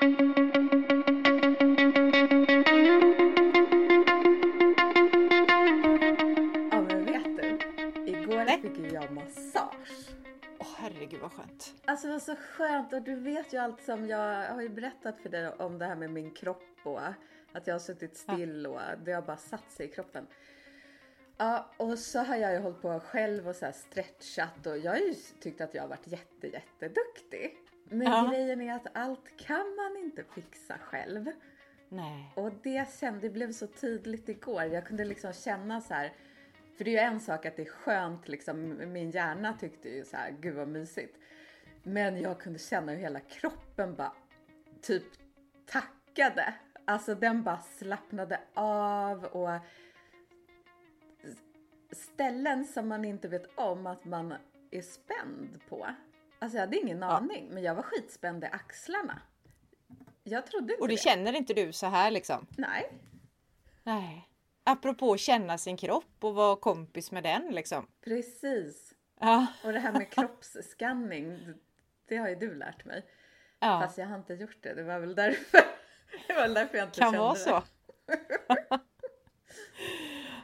Ja men vet du? Igår Nej. fick ju jag massage. Åh herregud vad skönt. Alltså det var så skönt och du vet ju allt som jag har ju berättat för dig om det här med min kropp och att jag har suttit still och det har bara satt sig i kroppen. Ja, och så har jag ju hållit på själv och så stretchat och jag har ju tyckt att jag har varit jätte, jätteduktig. Men Ja. grejen är att allt kan man inte fixa själv. Nej. Och det kände, det blev så tydligt igår. Jag kunde liksom känna så här. För det är ju en sak att det är skönt liksom. Min hjärna tyckte ju så här, gud vad mysigt. Men jag kunde känna hur hela kroppen bara typ tackade. Alltså den bara slappnade av och ställen som man inte vet om att man är spänd på. Alltså jag hade ingen aning, men jag var skitspänd i axlarna. Jag trodde inte Och det det. känner inte du så här liksom? Nej, Nej. Apropå att känna sin kropp och vara kompis med den liksom. precis. Ja. Och det här med kroppsskanning, det har ju du lärt mig. ja. Fast jag har inte gjort det. Det var väl därför, det var väl därför jag inte kan kände vara det. så.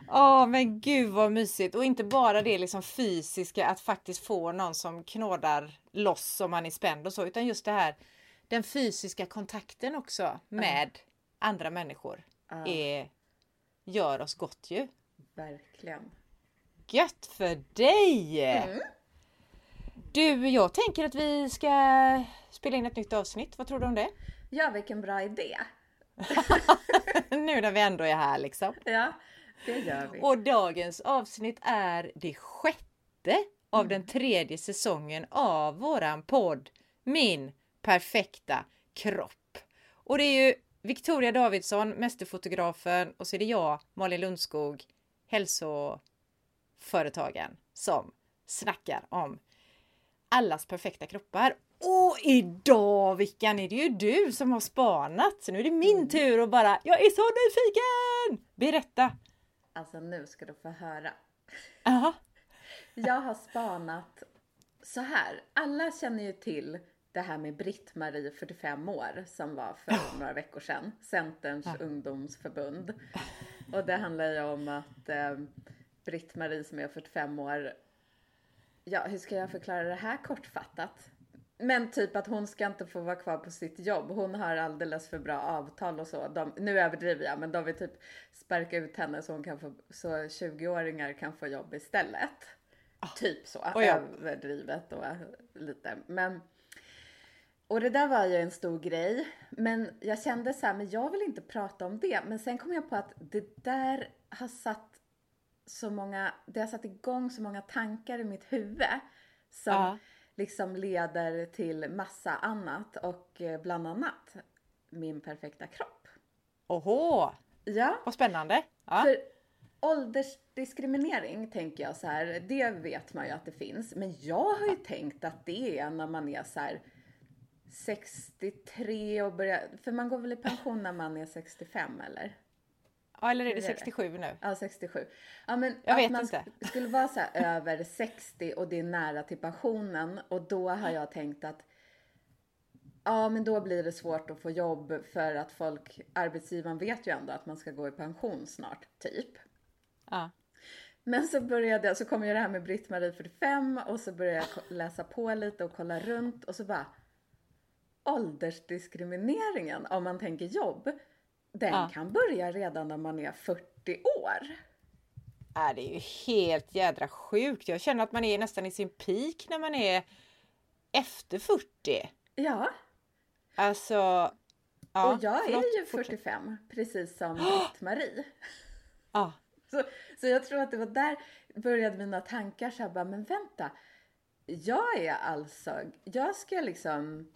Ja men gud vad mysigt och inte bara det liksom fysiska att faktiskt få någon som knådar loss om man är spänd och så utan just det här den fysiska kontakten också med andra människor Ja. är, gör oss gott ju. Verkligen. Gött för dig! Mm. Du, jag tänker att vi ska spela in ett nytt avsnitt. Vad tror du om det? Ja, vilken bra idé. nu när vi ändå är här liksom. Ja, det gör vi. Och dagens avsnitt är det sjätte av den tredje säsongen av våran podd Min perfekta kropp. Och det är ju Victoria Davidsson, mästerfotografen och så är det jag, Malin Lundskog, hälsoföretagen som snackar om allas perfekta kroppar. Och idag Vickan är det ju du som har spanat så nu är det min tur att bara, jag är så nyfiken! Berätta! Alltså nu ska du få höra. Aha. Jag har spanat så här. Alla känner ju till det här med Britt-Marie, 45 år, som var för några veckor sedan. Centerns ungdomsförbund. Och det handlar ju om att eh, Britt-Marie som är 45 år, ja hur ska jag förklara det här kortfattat? Men typ att hon ska inte få vara kvar på sitt jobb. Hon har alldeles för bra avtal och så. De, nu överdriver jag, men de vill typ sparka ut henne så hon kan få, så 20-åringar kan få jobb istället. Typ så, Oj, ja. överdrivet och lite. Men, och det där var ju en stor grej. Men jag kände så här, men jag vill inte prata om det. Men sen kom jag på att det där har satt så många, det har satt igång så många tankar i mitt huvud. Som Ja. Liksom leder till massa annat och eh, bland annat min perfekta kropp. Oho, Ja, vad spännande! Ja. för åldersdiskriminering tänker jag så här, det vet man ju att det finns. Men jag har ju tänkt att det är när man är så här 63 och börjar, för man går väl i pension när man är 65 eller? Ja, eller är det Hur är det? 67 nu? Ja, 67. Ja, men Jag att man inte. sk- skulle vara så över 60 och det är nära till pensionen och då har jag tänkt att ja, men då blir det svårt att få jobb för att folk, arbetsgivaren vet ju ändå att man ska gå i pension snart, typ. Ja. Men så började jag, så kom ju det här med Britt-Marie 45 och så började jag läsa på lite och kolla runt och så bara åldersdiskrimineringen om man tänker jobb, den Ja. kan börja redan när man är 40 år. Äh, det är ju helt jädra sjukt. Jag känner att man är nästan i sin peak när man är efter 40. Ja, Alltså... Ja, och jag förlåt, är ju fortsätt. 45, precis som Britt-Marie. Ja, Så, så jag tror att det var där började mina tankar så här bara, men vänta. Jag är alltså, jag ska liksom,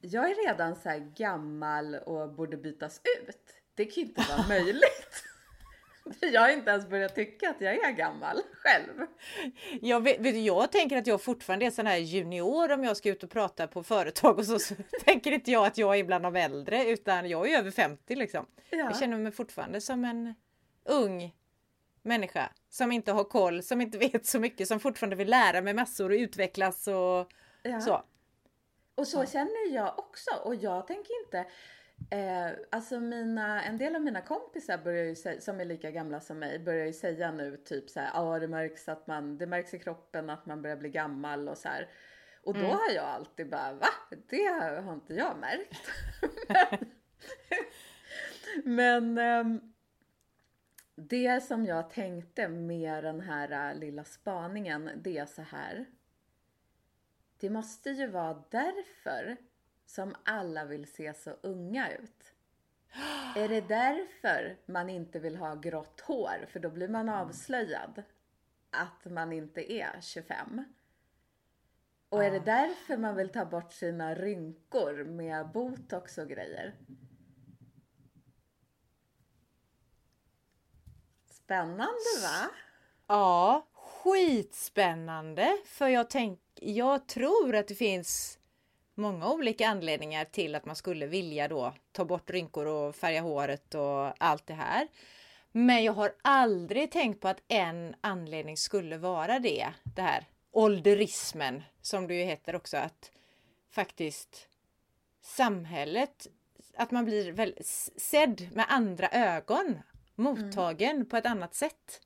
jag är redan så här gammal och borde bytas ut. Det kan ju inte vara möjligt. Jag har inte ens börjat tycka att jag är gammal själv. jag, vet, jag tänker att jag fortfarande är sån här junior om jag ska ut och prata på företag och så, så tänker inte jag att jag är bland de äldre utan jag är över 50 liksom. Ja. Jag känner mig fortfarande som en ung människa som inte har koll, som inte vet så mycket, som fortfarande vill lära mig massor och utvecklas och Ja. så. Och så känner jag också och jag tänker inte Eh, alltså mina, en del av mina kompisar börjar ju säga, som är lika gamla som mig börjar ju säga nu typ så här, ja ah, det märks att man, det märks i kroppen att man börjar bli gammal och så här. Och då mm. har jag alltid bara, va? Det har inte jag märkt. men, men eh, det som jag tänkte med den här äh, lilla spaningen, det är så här. Det måste ju vara därför som alla vill se så unga ut. Är det därför man inte vill ha grått hår? För då blir man avslöjad att man inte är 25. Och är det därför man vill ta bort sina rynkor med botox och grejer? Spännande va? Ja, skitspännande. För jag tänk, jag tror att det finns många olika anledningar till att man skulle vilja då ta bort rynkor och färga håret och allt det här. Men jag har aldrig tänkt på att en anledning skulle vara det, det här ålderismen som det ju heter också, att faktiskt samhället, att man blir väl sedd med andra ögon, mottagen mm. på ett annat sätt.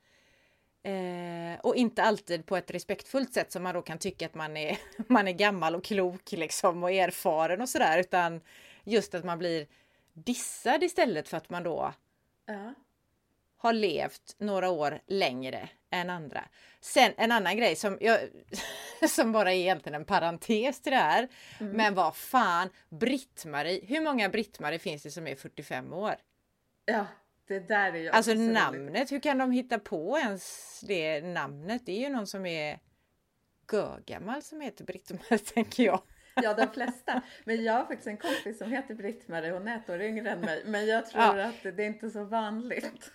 Eh, och inte alltid på ett respektfullt sätt som man då kan tycka att man är, man är gammal och klok liksom och erfaren och sådär utan just att man blir dissad istället för att man då ja. har levt några år längre än andra. Sen en annan grej som, jag, som bara är egentligen en parentes till det här. Mm. Men vad fan, Britt-Marie, hur många Britt-Marie finns det som är 45 år? Ja, det där är ju Alltså namnet, roligt. hur kan de hitta på ens det namnet? Det är ju någon som är gammal som heter Britt-Marie tänker jag. Ja, de flesta. Men jag har faktiskt en kompis som heter Britt-Marie. Hon är ett år yngre än mig. Men jag tror ja. att det är inte så vanligt.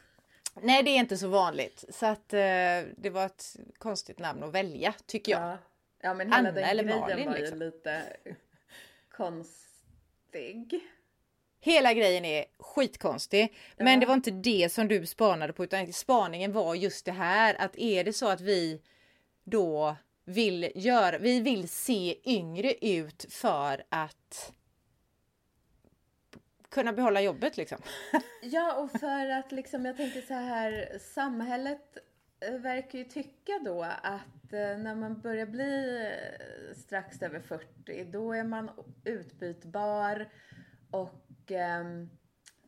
Nej, det är inte så vanligt. Så att eh, det var ett konstigt namn att välja, tycker jag. Ja, ja men hela Anna den eller grejen Malin, var ju liksom. lite konstig. Hela grejen är skitkonstig. Ja. Men det var inte det som du spanade på utan spaningen var just det här att är det så att vi då vill göra, vi vill se yngre ut för att kunna behålla jobbet liksom. Ja, och för att liksom, jag tänker så här, samhället eh, verkar ju tycka då att eh, när man börjar bli eh, strax över 40, då är man utbytbar och eh,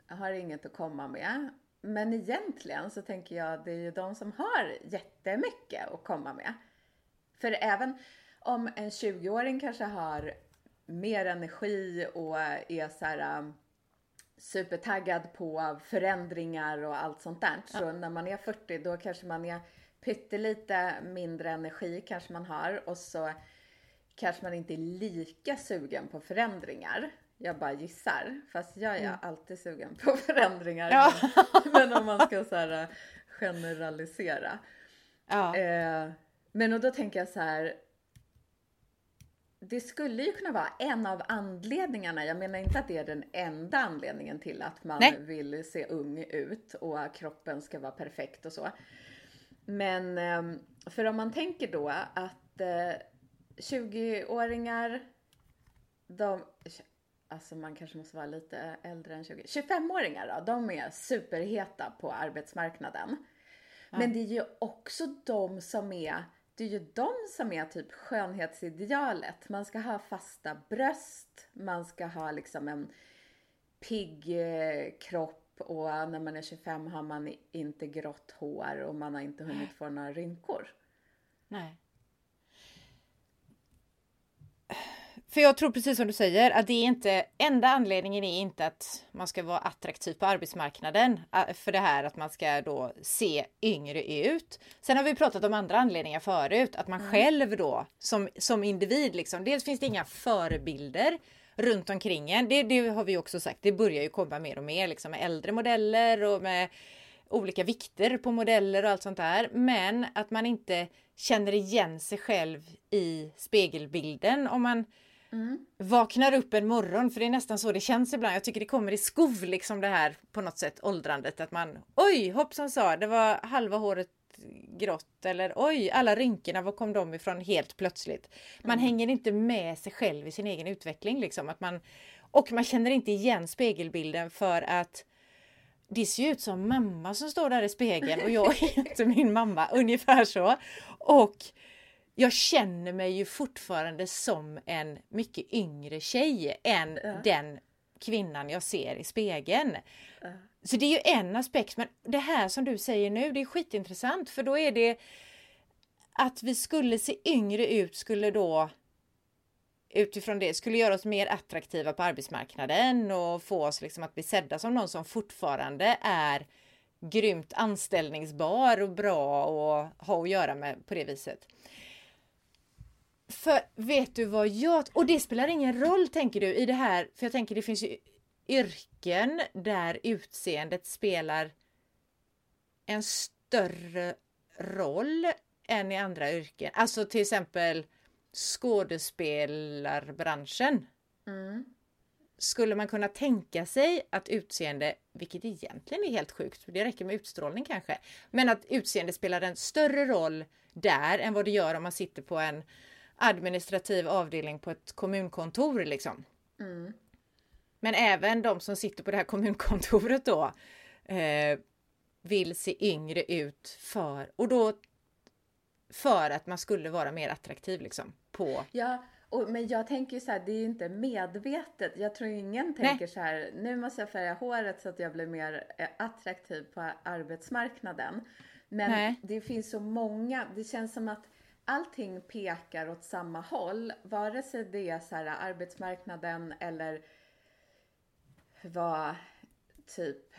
har inget att komma med. Men egentligen så tänker jag det är ju de som har jättemycket att komma med. För även om en 20-åring kanske har mer energi och är så här um, supertaggad på förändringar och allt sånt där. Ja. Så när man är 40 då kanske man är pyttelite mindre energi kanske man har och så kanske man inte är lika sugen på förändringar. Jag bara gissar. Fast jag är mm. alltid sugen på förändringar. Ja. Men, om man ska så här äh, generalisera. Ja. Eh, men och då tänker jag så här. Det skulle ju kunna vara en av anledningarna. Jag menar inte att det är den enda anledningen till att man Nej. vill se ung ut och att kroppen ska vara perfekt och så. Men ehm, för om man tänker då att 20-åringar eh, de, alltså man kanske måste vara lite äldre än 20. 25-åringar då, de är superheta på arbetsmarknaden. Ja. Men det är ju också de som är, det är ju de som är typ skönhetsidealet. Man ska ha fasta bröst, man ska ha liksom en pigg eh, kropp och när man är 25 har man inte grått hår och man har inte hunnit få några rynkor. Nej. För jag tror precis som du säger att det är inte enda anledningen är inte att man ska vara attraktiv på arbetsmarknaden äh, för det här att man ska då se yngre ut. Sen har vi pratat om andra anledningar förut, att man mm. själv då som, som individ liksom. Dels finns det inga förebilder runt omkring en. Det, det har vi också sagt. Det börjar ju komma mer och mer liksom med äldre modeller och med olika vikter på modeller och allt sånt där. Men att man inte känner igen sig själv i spegelbilden om man Mm. Vaknar upp en morgon, för det är nästan så det känns ibland. Jag tycker det kommer i skov liksom det här på något sätt åldrandet. Att man oj hoppsan sa, det var halva håret grått eller oj, alla rynkorna, var kom de ifrån helt plötsligt? Man mm. hänger inte med sig själv i sin egen utveckling liksom. Att man, och man känner inte igen spegelbilden för att det ser ju ut som mamma som står där i spegeln och jag är inte min mamma, ungefär så. Och jag känner mig ju fortfarande som en mycket yngre tjej än ja. den kvinnan jag ser i spegeln. Ja. Så det är ju en aspekt, men det här som du säger nu, det är skitintressant för då är det att vi skulle se yngre ut skulle då utifrån det skulle göra oss mer attraktiva på arbetsmarknaden och få oss liksom att bli sedda som någon som fortfarande är grymt anställningsbar och bra och ha att göra med på det viset. För vet du vad jag... Och det spelar ingen roll tänker du i det här, för jag tänker det finns ju yrken där utseendet spelar en större roll än i andra yrken. Alltså till exempel skådespelarbranschen. Mm. Skulle man kunna tänka sig att utseende, vilket egentligen är helt sjukt, det räcker med utstrålning kanske, men att utseende spelar en större roll där än vad det gör om man sitter på en administrativ avdelning på ett kommunkontor liksom. Mm. Men även de som sitter på det här kommunkontoret då eh, vill se yngre ut för och då för att man skulle vara mer attraktiv liksom på. Ja, och, men jag tänker ju så här, det är ju inte medvetet. Jag tror ingen tänker Nej. så här, nu måste jag färga håret så att jag blir mer eh, attraktiv på arbetsmarknaden. Men Nej. det finns så många, det känns som att allting pekar åt samma håll, vare sig det är så här arbetsmarknaden eller vad typ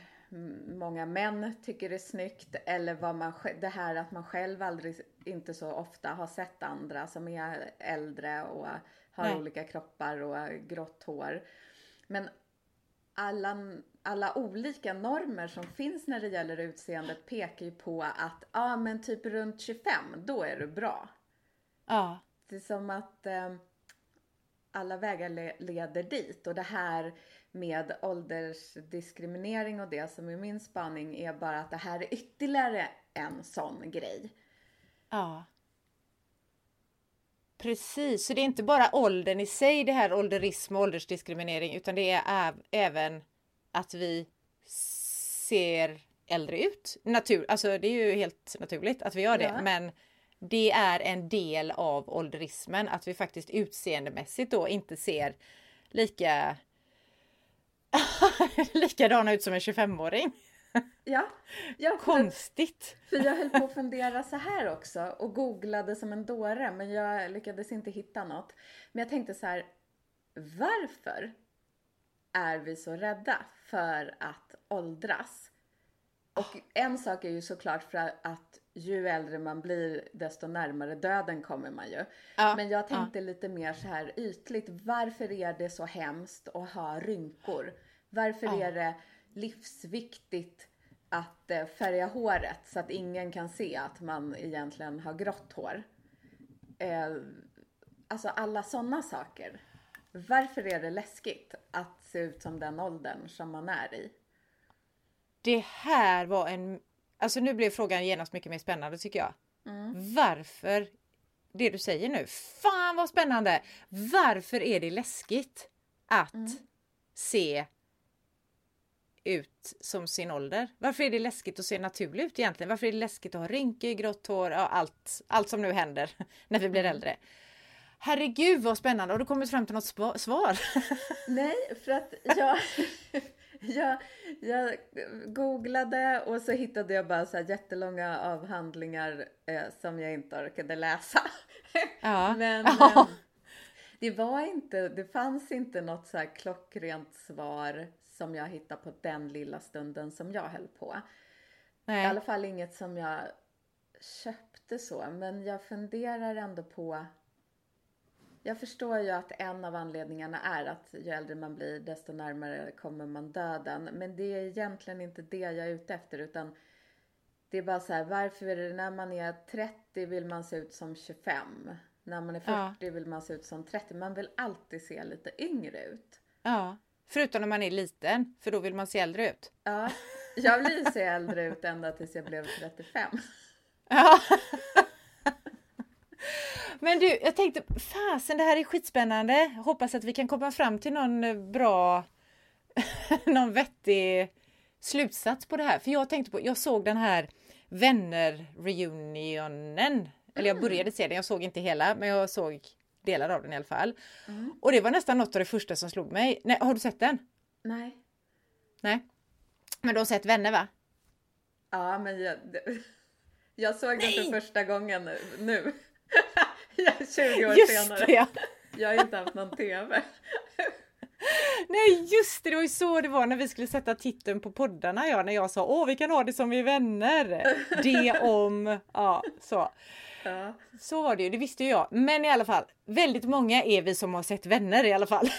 många män tycker är snyggt eller vad man, det här att man själv aldrig, inte så ofta har sett andra som är äldre och har Nej. olika kroppar och grått hår. Men alla, alla olika normer som finns när det gäller utseendet pekar ju på att, ja ah, men typ runt 25, då är du bra. Ja. Det är som att eh, alla vägar le leder dit och det här med åldersdiskriminering och det som är min spaning är bara att det här är ytterligare en sån grej. Ja. Precis, så det är inte bara åldern i sig det här ålderism och åldersdiskriminering utan det är även att vi ser äldre ut. Natur, alltså det är ju helt naturligt att vi gör det ja. men det är en del av ålderismen att vi faktiskt utseendemässigt då inte ser lika likadana ut som en 25-åring. Ja, ja Konstigt! För jag höll på att fundera så här också och googlade som en dåre men jag lyckades inte hitta något. Men jag tänkte så här, varför är vi så rädda för att åldras? Och en sak är ju såklart för att ju äldre man blir desto närmare döden kommer man ju. Ja, Men jag tänkte ja. lite mer så här ytligt. Varför är det så hemskt att ha rynkor? Varför ja. är det livsviktigt att eh, färga håret så att ingen kan se att man egentligen har grått hår? Eh, alltså alla sådana saker. Varför är det läskigt att se ut som den åldern som man är i? Det här var en Alltså nu blev frågan genast mycket mer spännande tycker jag. Mm. Varför, det du säger nu, fan vad spännande! Varför är det läskigt att mm. se ut som sin ålder? Varför är det läskigt att se naturlig ut egentligen? Varför är det läskigt att ha rynkor, grått hår, ja, allt, allt som nu händer när vi blir mm. äldre? Herregud vad spännande! Har du kommit fram till något svar? Nej, för att jag, jag, jag googlade och så hittade jag bara så här jättelånga avhandlingar eh, som jag inte orkade läsa. Ja. Men ja. Eh, det var inte, det fanns inte något så här klockrent svar som jag hittade på den lilla stunden som jag höll på. Nej. I alla fall inget som jag köpte så, men jag funderar ändå på jag förstår ju att en av anledningarna är att ju äldre man blir desto närmare kommer man döden. Men det är egentligen inte det jag är ute efter utan det är bara så här, varför är det när man är 30 vill man se ut som 25? När man är 40 ja. vill man se ut som 30. Man vill alltid se lite yngre ut. Ja, förutom när man är liten, för då vill man se äldre ut. Ja, jag vill se äldre ut ända tills jag blev 35. Ja. Men du, jag tänkte, fasen det här är skitspännande. Hoppas att vi kan komma fram till någon eh, bra, någon vettig slutsats på det här. För jag tänkte på, jag såg den här Vänner-reunionen. Eller jag började se den, jag såg inte hela, men jag såg delar av den i alla fall. Mm. Och det var nästan något av det första som slog mig. Nej, har du sett den? Nej. Nej. Men du har sett Vänner va? Ja, men jag, jag såg den för första gången nu. nu. Jag är 20 år Just senare. det! ja. Jag har inte haft någon TV. Nej just det, det var ju så det var när vi skulle sätta titeln på poddarna ja, när jag sa åh vi kan ha det som vi är vänner. Det om, ja så. Ja. Så var det ju, det visste ju jag. Men i alla fall, väldigt många är vi som har sett vänner i alla fall.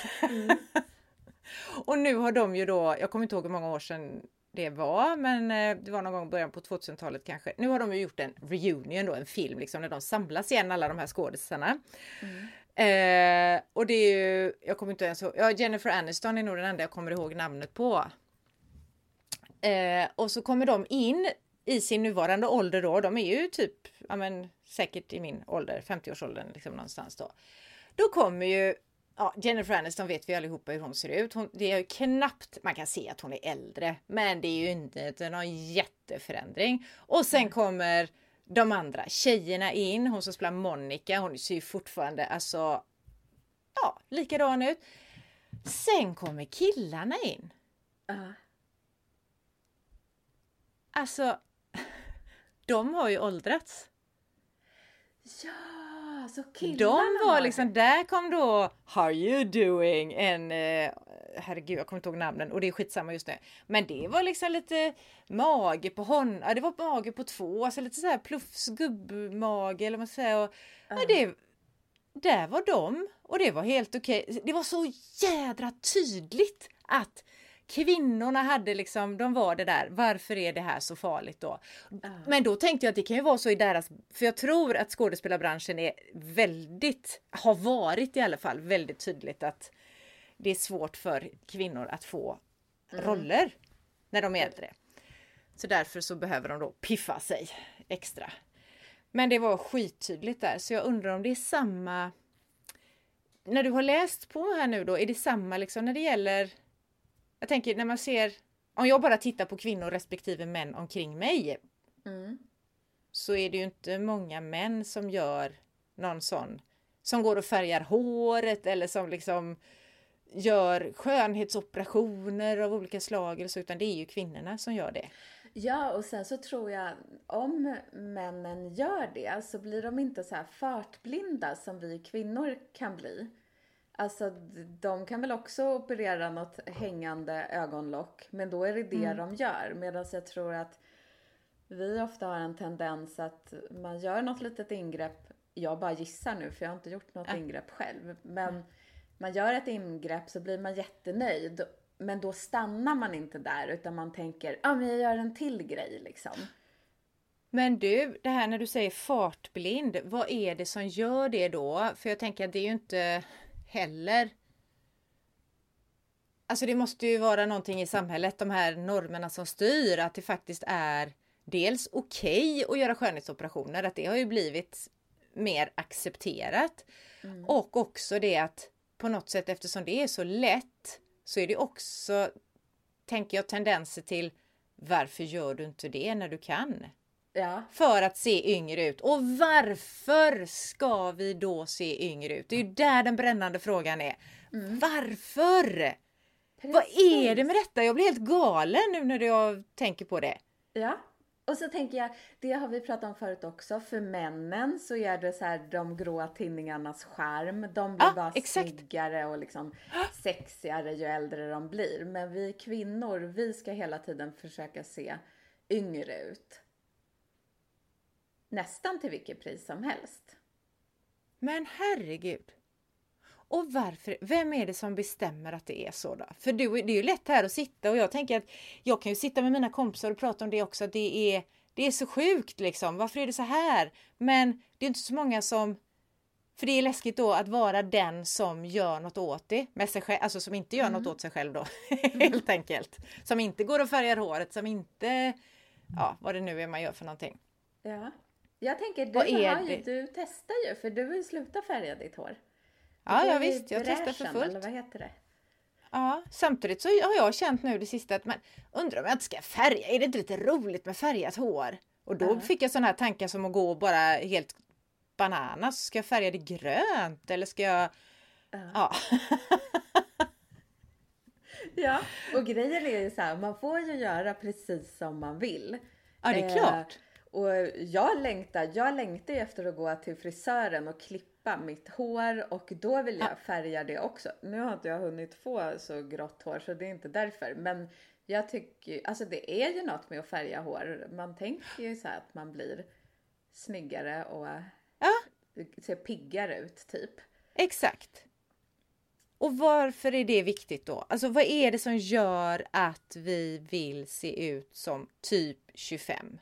och nu har de ju då, jag kommer inte ihåg hur många år sedan det var, men eh, det var någon gång i början på 2000-talet kanske. Nu har de ju gjort en reunion då, en film liksom, när de samlas igen alla de här skådisarna. Eh, och det är ju, jag kommer inte ens ihåg, ja Jennifer Aniston är nog den enda jag kommer ihåg namnet på. Eh, och så kommer de in i sin nuvarande ålder då, de är ju typ, ja men säkert i min ålder, 50-årsåldern liksom någonstans då. Då kommer ju, ja Jennifer Aniston vet vi allihopa hur hon ser ut. Hon, det är ju knappt, man kan se att hon är äldre, men det är ju inte någon jätteförändring. Och sen kommer de andra tjejerna in, hon som spelar Monica, hon ser ju fortfarande alltså, ja, likadan ut. Sen kommer killarna in. Ja. Alltså, de har ju åldrats. Ja, så killarna De var liksom, där kom då How you doing? En, eh, herregud jag kommer inte ihåg namnen och det är skitsamma just nu. Men det var liksom lite mage på hon, ja, det var mage på två, alltså lite så här pluffs gubbmage eller vad man säger. Och, ja, det, där var de och det var helt okej. Det var så jädra tydligt att kvinnorna hade liksom, de var det där, varför är det här så farligt då? Men då tänkte jag att det kan ju vara så i deras, för jag tror att skådespelarbranschen är väldigt, har varit i alla fall väldigt tydligt att det är svårt för kvinnor att få roller när de är äldre. Så därför så behöver de då piffa sig extra. Men det var skittydligt där, så jag undrar om det är samma när du har läst på här nu då, är det samma liksom när det gäller jag tänker när man ser, om jag bara tittar på kvinnor respektive män omkring mig. Mm. Så är det ju inte många män som gör någon sån, som går och färgar håret eller som liksom gör skönhetsoperationer av olika slag eller så, utan det är ju kvinnorna som gör det. Ja, och sen så tror jag om männen gör det så blir de inte så här fartblinda som vi kvinnor kan bli. Alltså de kan väl också operera något hängande ögonlock, men då är det det de gör. Medan jag tror att vi ofta har en tendens att man gör något litet ingrepp. Jag bara gissar nu för jag har inte gjort något Ja. ingrepp själv. Men man gör ett ingrepp så blir man jättenöjd. Men då stannar man inte där utan man tänker, ja ah, men jag gör en till grej liksom. Men du, det här när du säger fartblind, vad är det som gör det då? För jag tänker att det är ju inte heller Alltså det måste ju vara någonting i samhället, de här normerna som styr, att det faktiskt är dels okej att göra skönhetsoperationer, att det har ju blivit mer accepterat. Och också det att på något sätt eftersom det är så lätt så är det också, tänker jag, tendenser till varför gör du inte det när du kan? Ja, För att se yngre ut. Och varför ska vi då se yngre ut? Det är ju där den brännande frågan är. Varför? Vad är det med detta? Jag blir helt galen nu när jag tänker på det. Ja. Och så tänker jag, det har vi pratat om förut också, för männen så är det så här de gråa tinningarnas charm. De blir Ja, bara exakt. snyggare och liksom sexigare ju äldre de blir. Men vi kvinnor, vi ska hela tiden försöka se yngre ut. Nästan till vilket pris som helst. Men herregud. Och varför? Vem är det som bestämmer att det är så då? För du, det är ju lätt här att sitta och jag tänker att jag kan ju sitta med mina kompisar och prata om det också. Att det är, det är så sjukt liksom. Varför är det så här? Men det är inte så många som för det är läskigt då att vara den som gör något åt det med sig själv, alltså som inte gör något åt sig själv då. Helt enkelt. Som inte går och färgar håret, som inte, ja vad det nu är man gör för någonting. Ja. Jag tänker, du, har ju, du testar ju för du vill sluta färga ditt hår. Ja, ja visst, jag testar för fullt. Eller vad heter det? Ja, samtidigt så har jag känt nu det sista att man undrar om jag inte ska färga. Är det inte lite roligt med färgat hår? Och då Ja. fick jag sådana här tankar som att gå bara helt bananas. Ska jag färga det grönt eller ska jag... Ja. Ja, Ja, och grejen är ju så här, man får ju göra precis som man vill. ja det är Eh, klart. Och jag längtar, jag längtar efter att gå till frisören och klippa mitt hår och då vill jag färga det också. Nu har inte jag hunnit få så grått hår så det är inte därför. Men jag tycker, alltså det är ju något med att färga hår. Man tänker ju så att man blir snyggare och Ja, ser piggare ut typ. exakt. Och varför är det viktigt då? Alltså vad är det som gör att vi vill se ut som typ 25?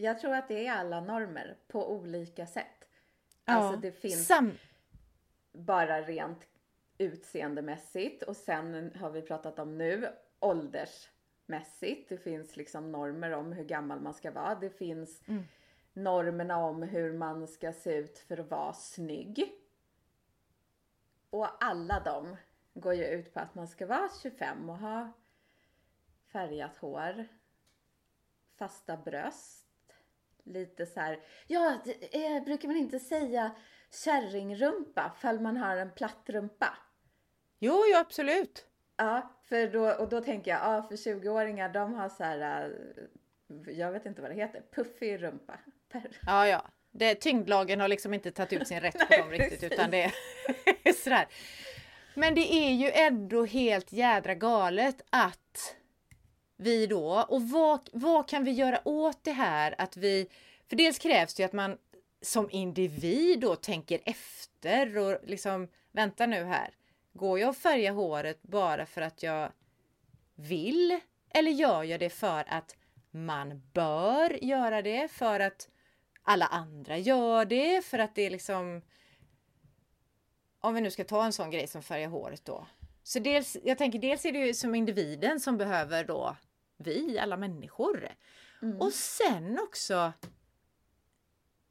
Jag tror att det är alla normer på olika sätt. Ja, Alltså det finns sam- bara rent utseendemässigt och sen har vi pratat om nu åldersmässigt. Det finns liksom normer om hur gammal man ska vara. Det finns Mm. normerna om hur man ska se ut för att vara snygg. Och alla de går ju ut på att man ska vara 25 och ha färgat hår, fasta bröst, lite så här. Ja, det, eh, brukar man inte säga kärringrumpa fall man har en platt rumpa? Jo, jo absolut. Ja, för då, och då tänker jag, ja för 20-åringar de har så här, eh, jag vet inte vad det heter, puffig rumpa. Ja, ja. Det, tyngdlagen har liksom inte tagit ut sin rätt på Nej, dem riktigt precis. utan det är sådär. Men det är ju ändå helt jädra galet att vi då, och vad, vad kan vi göra åt det här att vi, för dels krävs det ju att man som individ då tänker efter och liksom, vänta nu här, går jag och färgar håret bara för att jag vill? Eller gör jag det för att man bör göra det, för att alla andra gör det, för att det är liksom om vi nu ska ta en sån grej som färga håret då. Så dels, jag tänker dels är det ju som individen som behöver då vi, alla människor. Mm. Och sen också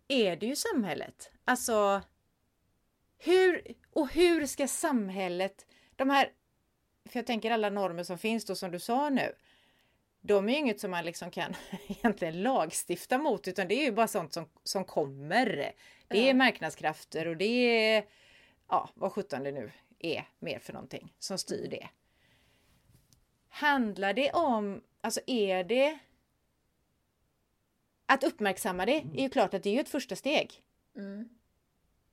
är det ju samhället. Alltså hur och hur ska samhället, de här, för jag tänker alla normer som finns då som du sa nu, de är ju inget som man liksom kan egentligen lagstifta mot utan det är ju bara sånt som, som kommer. Det är Ja. marknadskrafter och det är, ja vad sjutton det nu är mer för någonting som styr det. Handlar det om, alltså är det att uppmärksamma det är ju klart att det är ett första steg. Mm.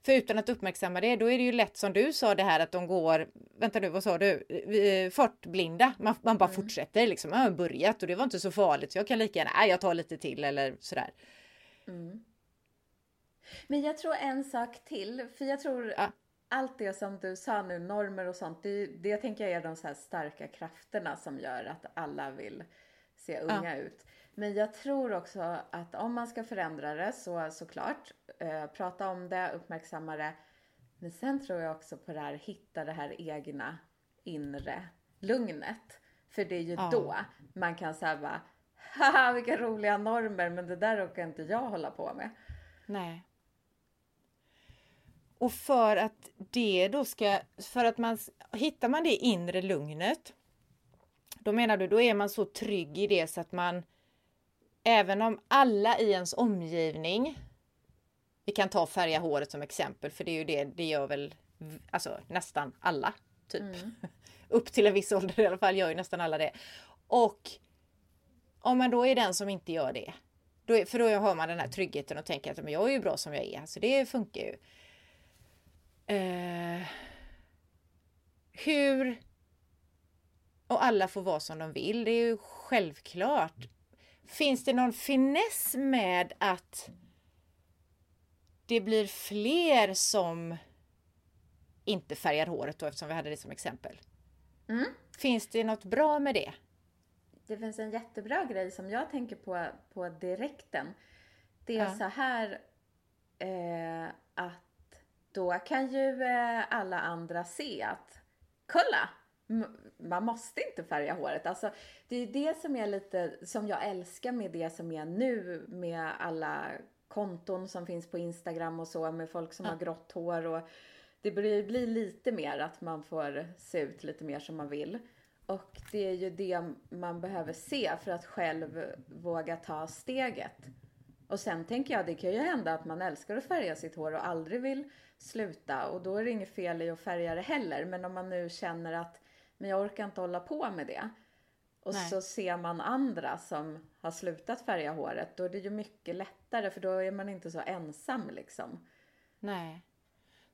För utan att uppmärksamma det, då är det ju lätt som du sa det här att de går, vänta nu, vad sa du, Eh, fartblinda. Man, man bara fortsätter liksom, jag har börjat och det var inte så farligt så jag kan lika gärna, jag tar lite till eller sådär. Mm. Men jag tror en sak till, för jag tror Ja. Allt det som du sa nu, normer och sånt, det, det tänker jag är de så här starka krafterna som gör att alla vill se unga ut. Men jag tror också att om man ska förändra det så såklart, eh, prata om det, uppmärksamma det. Men sen tror jag också på det här, hitta det här egna inre lugnet. För det är ju Ja. då man kan säga bara, haha vilka roliga normer, men det där råkar inte jag hålla på med. Nej. Och för att det då ska, för att man, hittar man det inre lugnet, då menar du, då är man så trygg i det så att man, även om alla i ens omgivning, vi kan ta färga håret som exempel, för det är ju det, det gör väl alltså, nästan alla, typ. Upp till en viss ålder i alla fall gör ju nästan alla det. Och om man då är den som inte gör det, då är, för då har man den här tryggheten och tänker att men jag är ju bra som jag är, så det funkar ju. Eh, hur... Och alla får vara som de vill, det är ju självklart. Finns det någon finess med att det blir fler som inte färgar håret då eftersom vi hade det som exempel? Mm. Finns det något bra med det? Det finns en jättebra grej som jag tänker på, på direkten. Det är Ja. så här eh, att då kan ju eh, alla andra se att kolla, man måste inte färga håret. Alltså, det är det som är lite, som jag älskar med det som är nu med alla konton som finns på Instagram och så med folk som ja. har grått hår och det börjar bli lite mer att man får se ut lite mer som man vill. Och det är ju det man behöver se för att själv våga ta steget. Och sen tänker jag, det kan ju hända att man älskar att färga sitt hår och aldrig vill sluta och då är det inget fel i att färga det heller. Men om man nu känner att, men jag orkar inte hålla på med det. Och Nej. så ser man andra som har slutat färga håret, då är det ju mycket lättare för då är man inte så ensam liksom. Nej.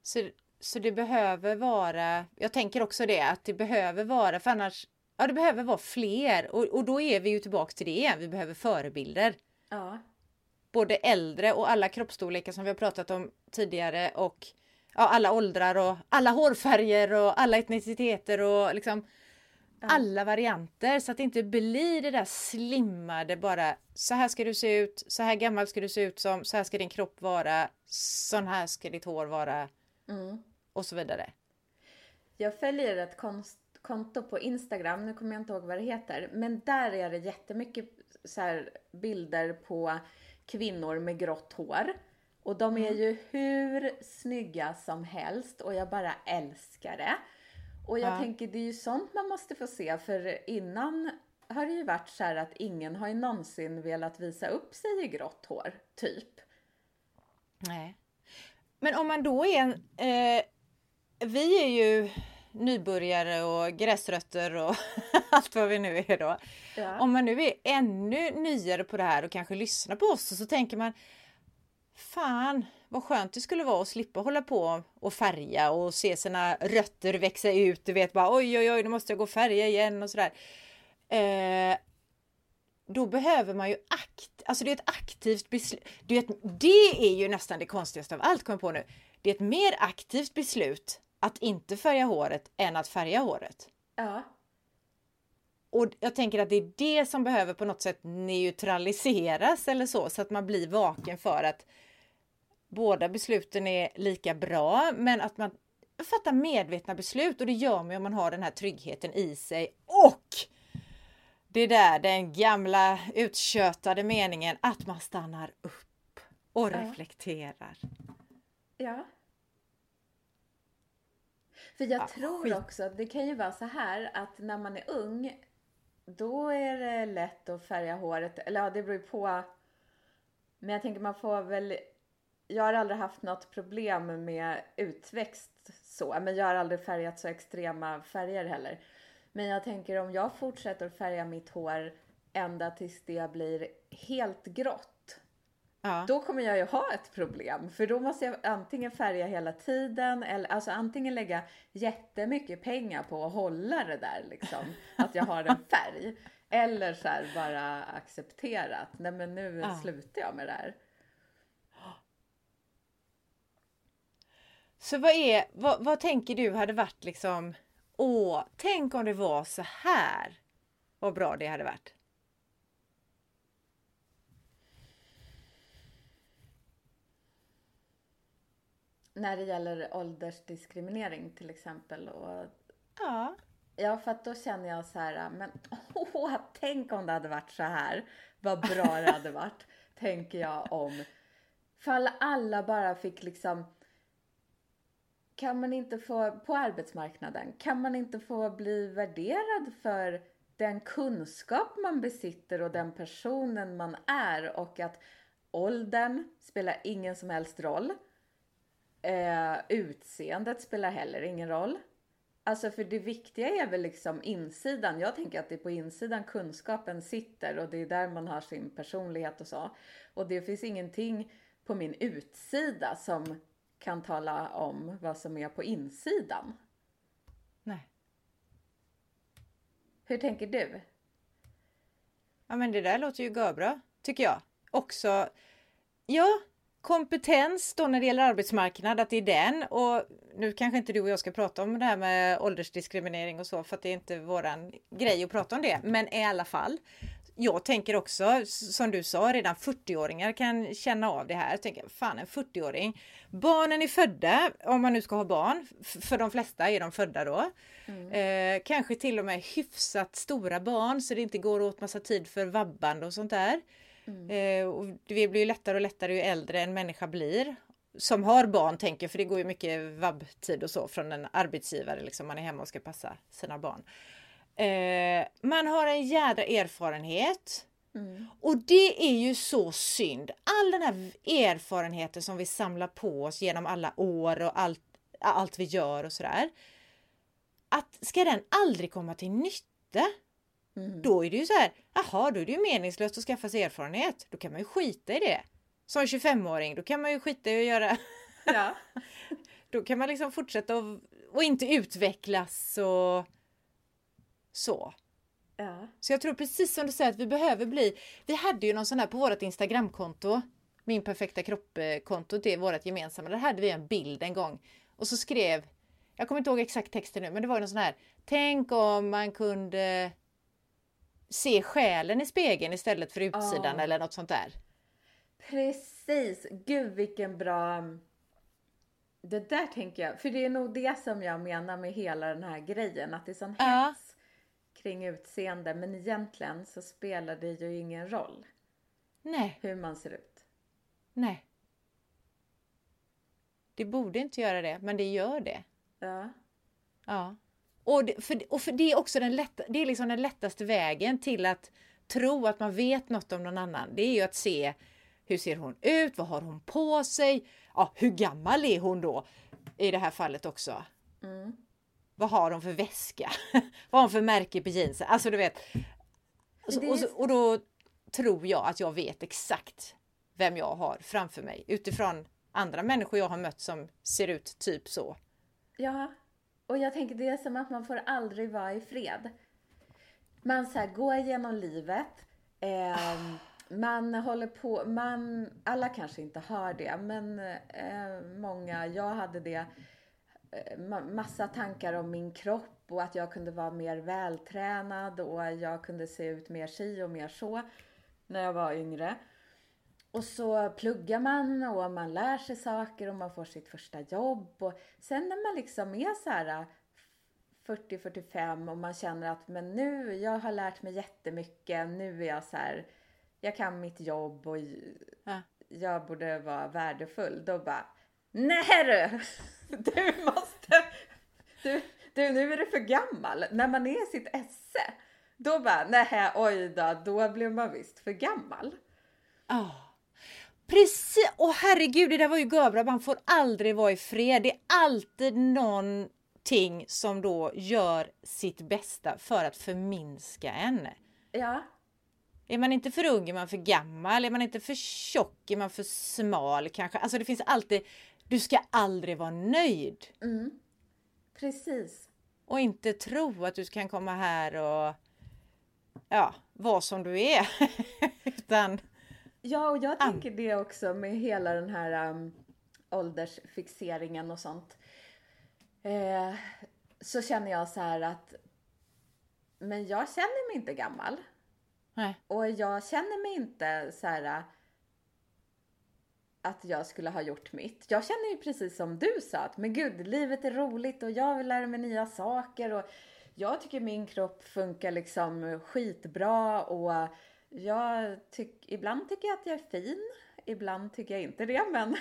Så, så det behöver vara, jag tänker också det, att det behöver vara, för annars, ja det behöver vara fler och, och då är vi ju tillbaka till det igen, vi behöver förebilder. Ja. Både äldre och alla kroppsstorlekar som vi har pratat om tidigare och ja, alla åldrar och alla hårfärger och alla etniciteter och liksom alla varianter så att det inte blir det där slimmade bara så här ska du se ut, så här gammal ska du se ut som, så här ska din kropp vara, sån här ska ditt hår vara mm. och så vidare. Jag följer ett konst konto på Instagram, nu kommer jag inte ihåg vad det heter, men där är det jättemycket så bilder på kvinnor med grått hår. Och de är mm. ju hur snygga som helst och jag bara älskar det. Och jag ja. tänker det är ju sånt man måste få se för innan har det ju varit så här att ingen har ju någonsin velat visa upp sig i grått hår, typ. Nej. Men om man då är en... Eh, vi är ju nybörjare och gräsrötter och allt vad vi nu är då. Ja. Om man nu är ännu nyare på det här och kanske lyssnar på oss så tänker man Fan, vad skönt det skulle vara att slippa hålla på och färga och se sina rötter växa ut. Du vet bara oj, oj, oj, nu måste jag gå och färga igen och sådär. Eh, då behöver man ju akt, alltså det är ett aktivt beslut. Det, det är ju nästan det konstigaste av allt, kom på nu. Det är ett mer aktivt beslut att inte färga håret än att färga håret. Ja. Och jag tänker att det är det som behöver på något sätt neutraliseras eller så, så att man blir vaken för att båda besluten är lika bra, men att man fattar medvetna beslut och det gör man om man har den här tryggheten i sig och det där den gamla uttjötade meningen att man stannar upp och ja. reflekterar. Ja. För jag ja, tror skit. också det kan ju vara så här att när man är ung då är det lätt att färga håret, eller ja det beror ju på. Men jag tänker man får väl jag har aldrig haft något problem med utväxt så, men jag har aldrig färgat så extrema färger heller. Men jag tänker om jag fortsätter att färga mitt hår ända tills det blir helt grått. Ja. Då kommer jag ju ha ett problem för då måste jag antingen färga hela tiden eller alltså antingen lägga jättemycket pengar på att hålla det där liksom. att jag har en färg. Eller så här bara acceptera att nej men nu ja. slutar jag med det här. Så vad är, vad, vad tänker du hade varit liksom, åh, tänk om det var så här. Vad bra det hade varit. När det gäller åldersdiskriminering till exempel. Och... Ja. Ja, för att då känner jag så här, men åh, tänk om det hade varit så här. Vad bra det hade varit, tänker jag om. Fall alla bara fick liksom kan man inte få, på arbetsmarknaden, kan man inte få bli värderad för den kunskap man besitter och den personen man är och att åldern spelar ingen som helst roll. Eh, utseendet spelar heller ingen roll. Alltså för det viktiga är väl liksom insidan. Jag tänker att det är på insidan kunskapen sitter och det är där man har sin personlighet och så. Och det finns ingenting på min utsida som kan tala om vad som är på insidan. Nej. Hur tänker du? Ja men det där låter ju bra tycker jag. Också, ja, kompetens då när det gäller arbetsmarknad, att det är den. Och nu kanske inte du och jag ska prata om det här med åldersdiskriminering och så, för att det är inte våran grej att prata om det. Men i alla fall. Jag tänker också, som du sa, redan 40-åringar kan känna av det här. Jag tänker, fan en 40-åring. Barnen är födda, om man nu ska ha barn, för de flesta är de födda då. Mm. Eh, kanske till och med hyfsat stora barn så det inte går åt massa tid för vabbande och sånt där. Mm. Eh, och det blir ju lättare och lättare ju äldre en människa blir. Som har barn tänker, för det går ju mycket vabbtid och så från en arbetsgivare, liksom man är hemma och ska passa sina barn. Eh, man har en jädra erfarenhet. Mm. Och det är ju så synd. All den här erfarenheten som vi samlar på oss genom alla år och allt, allt vi gör och sådär. Att ska den aldrig komma till nytta? Mm. Då är det ju så här, jaha, då är det ju meningslöst att skaffa sig erfarenhet. Då kan man ju skita i det. Som 25-åring, då kan man ju skita i att göra... Ja. då kan man liksom fortsätta och, och inte utvecklas och så. Ja. Så jag tror precis som du säger att vi behöver bli... Vi hade ju någon sån här på vårt Instagramkonto. Min perfekta kropp-konto, det är vårt gemensamma. Där hade vi en bild en gång. Och så skrev, jag kommer inte ihåg exakt texten nu, men det var någon sån här. Tänk om man kunde se själen i spegeln istället för utsidan oh. eller något sånt där. Precis! Gud vilken bra... Det där tänker jag, för det är nog det som jag menar med hela den här grejen, att det är sån ja. hets kring utseende, men egentligen så spelar det ju ingen roll. Nej. Hur man ser ut. Nej. Det borde inte göra det, men det gör det. Ja. Ja. Och, det, för, och för det är också den, lätta, det är liksom den lättaste vägen till att tro att man vet något om någon annan. Det är ju att se hur ser hon ut? Vad har hon på sig? Ja, hur gammal är hon då? I det här fallet också. Mm. Vad har hon för väska? Vad har hon för märke på jeansen? Alltså du vet. Och, och, och, då tror jag att jag vet exakt vem jag har framför mig utifrån andra människor jag har mött som ser ut typ så. Ja, och jag tänker det är som att man får aldrig vara i fred. Man så här, går genom livet. Eh, man håller på, man, alla kanske inte har det, men eh, många, jag hade det, eh, massa tankar om min kropp och att jag kunde vara mer vältränad och jag kunde se ut mer si och mer så när jag var yngre. Och så pluggar man och man lär sig saker och man får sitt första jobb. Och sen när man liksom är så här 40-45 och man känner att men nu, jag har lärt mig jättemycket, nu är jag så här, jag kan mitt jobb och ja. jag borde vara värdefull. Då bara, nej du! Du måste, du, du nu är du för gammal. När man är i sitt esse, då bara, nej oj då, då blir man visst för gammal. Oh. Precis! Åh herregud, det där var ju görbra. Man får aldrig vara i fred. Det är alltid någonting som då gör sitt bästa för att förminska en. Ja. Är man inte för ung är man för gammal. Är man inte för tjock är man för smal kanske. Alltså det finns alltid... Du ska aldrig vara nöjd. Mm. Precis. Och inte tro att du kan komma här och ja, vara som du är. Utan Ja, och jag tänker det också med hela den här um, åldersfixeringen och sånt. Eh, så känner jag så här att men jag känner mig inte gammal. Nej. Och jag känner mig inte så här att jag skulle ha gjort mitt. Jag känner ju precis som du sa att men gud, livet är roligt och jag vill lära mig nya saker och jag tycker min kropp funkar liksom skitbra och jag tyck, ibland tycker jag att jag är fin, ibland tycker jag inte det men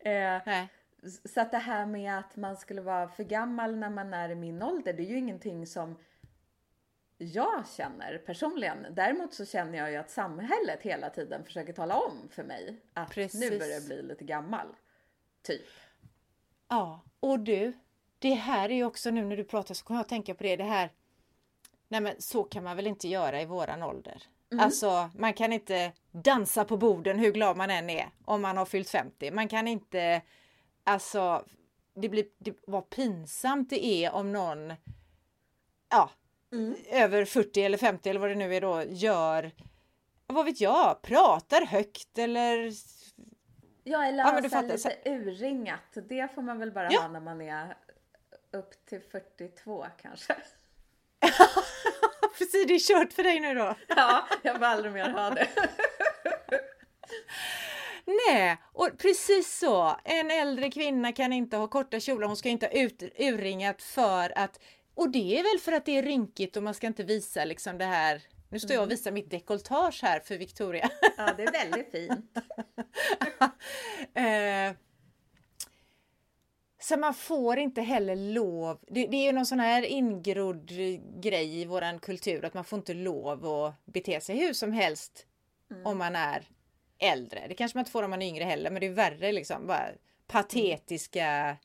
eh, Så att det här med att man skulle vara för gammal när man är i min ålder, det är ju ingenting som jag känner personligen. Däremot så känner jag ju att samhället hela tiden försöker tala om för mig att Precis. nu börjar jag bli lite gammal. Typ. Ja, och du, det här är ju också nu när du pratar så kommer jag att tänka på det, det här Nej men så kan man väl inte göra i våran ålder. Mm. Alltså man kan inte dansa på borden hur glad man än är om man har fyllt 50. Man kan inte, alltså det blir, det, vad pinsamt det är om någon, ja, mm. över 40 eller 50 eller vad det nu är då, gör, vad vet jag, pratar högt eller Ja, eller Ja, ja, men du så här fattar, så- lite urringat. Det får man väl bara Ja. ha när man är upp till 42 kanske. Precis, det är kört för dig nu då. Ja, jag får aldrig mer ha det. Nej, och precis så. En äldre kvinna kan inte ha korta kjolar, hon ska inte ha ut, urringat för att... Och det är väl för att det är rynkigt och man ska inte visa liksom det här... Nu står jag och visar mitt dekolletage här för Victoria. Ja, det är väldigt fint. Eh, så man får inte heller lov, det, det är ju någon sån här ingrodd grej i våran kultur att man får inte lov att bete sig hur som helst om man är äldre. Det kanske man inte får om man är yngre heller men det är värre liksom. Bara patetiska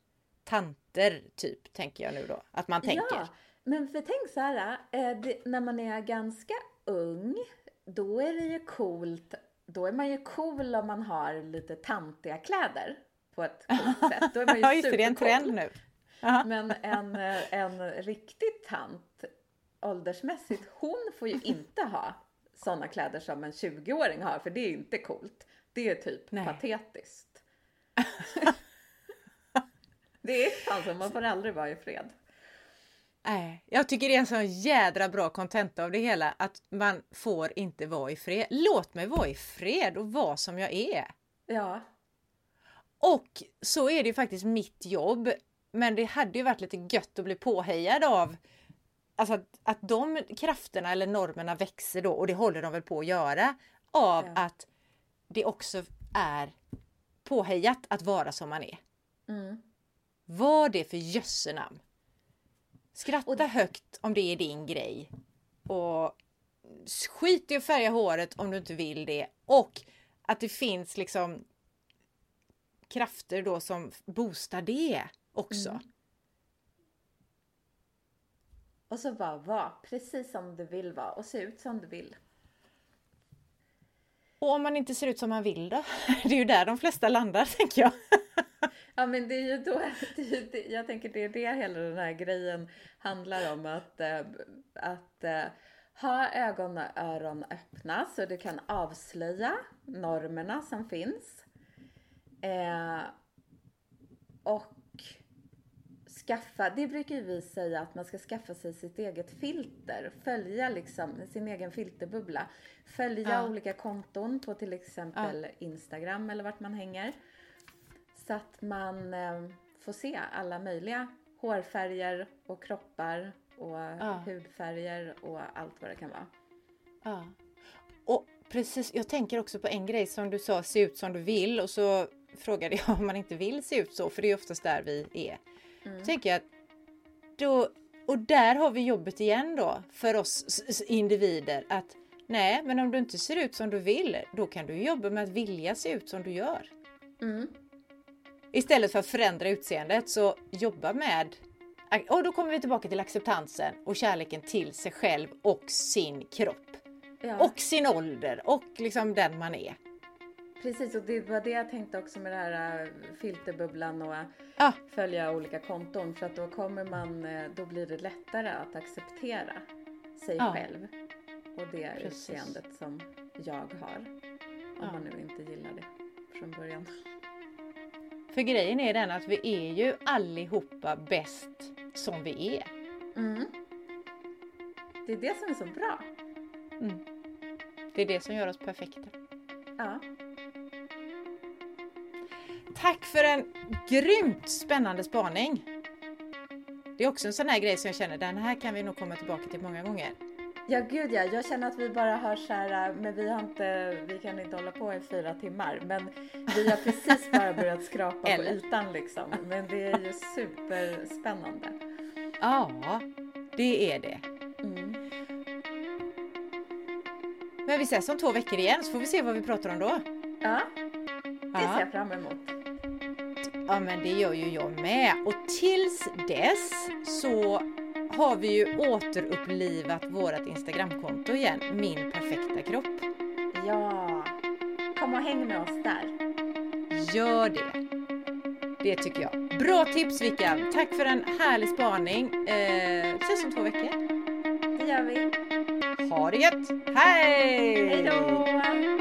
tanter typ tänker jag nu då. Att man tänker. Ja, men för tänk så här, eh, när man är ganska ung, då är det ju coolt. Då är man ju cool om man har lite tantiga kläder på ett coolt sätt. Då är man ju Ja just det, är en trend nu. Aha. Men en, en riktig tant åldersmässigt, hon får ju inte ha sådana kläder som en 20-åring har, för det är inte coolt. Det är typ Nej. patetiskt. det är alltså, man får aldrig vara i fred. Nej, jag tycker det är en sån jädra bra kontenta av det hela att man får inte vara i fred. Låt mig vara i fred och vara som jag är. Ja, Och så är det ju faktiskt mitt jobb. Men det hade ju varit lite gött att bli påhejad av Alltså att, att de krafterna eller normerna växer då och det håller de väl på att göra av Ja. att det också är påhejat att vara som man är. mm. Vad det för jössenamn. Skratta Och- högt om det är din grej. Och skit i att färga håret om du inte vill det. Och att det finns liksom krafter då som boostar det också. Mm. Och så bara vara precis som du vill vara och se ut som du vill. Och om man inte ser ut som man vill då? Det är ju där de flesta landar tänker jag. Ja men det är ju då, det jag tänker det är det hela den här grejen handlar om att, eh, att eh, ha ögon och öron öppna så du kan avslöja normerna som finns. Eh, och skaffa, det brukar ju vi säga att man ska skaffa sig sitt eget filter, följa liksom sin egen filterbubbla. Följa Ja. olika konton på till exempel Instagram eller vart man hänger. Så att man eh, får se alla möjliga hårfärger och kroppar och hudfärger och allt vad det kan vara. Ja. Och precis, jag tänker också på en grej som du sa, se ut som du vill och så frågade jag om man inte vill se ut så, för det är oftast där vi är. Då tänker jag att då, och där har vi jobbet igen då för oss individer att nej, men om du inte ser ut som du vill, då kan du jobba med att vilja se ut som du gör. Mm. Istället för att förändra utseendet så jobba med och då kommer vi tillbaka till acceptansen och kärleken till sig själv och sin kropp. Ja, Och sin ålder och liksom den man är. Precis. Och det var det jag tänkte också med det här eh, filterbubblan och Ja, följa olika konton. För att då kommer man, eh, då blir det lättare att acceptera sig Ja. själv. Och det Precis. utseendet som jag har. Om Ja. man nu inte gillar det från början. för grejen är den att vi är ju allihopa bäst som vi är. Mm. Det är det som är så bra. Det är det som gör oss perfekta. Ja. Tack för en grymt spännande spaning! Det är också en sån här grej som jag känner, den här kan vi nog komma tillbaka till många gånger. Ja gud ja, jag känner att vi bara har så här, äh, men vi har inte, vi kan inte hålla på i fyra timmar. Men vi har precis bara börjat skrapa Eller? på ytan liksom. Men det är ju superspännande. Ja, det är det. Mm. Men vi ses om två veckor igen så får vi se vad vi pratar om då. Ja, det ser Ja. jag fram emot. Ja men det gör ju jag med. Och tills dess så har vi ju återupplivat vårt Instagramkonto igen, Min perfekta kropp. Ja, kom och häng med oss där. Gör det! Det tycker jag. Bra tips Vickan! Tack för en härlig spaning. Eh, ses om två veckor. Det gör vi. Ha det gött! Hej! Hej då!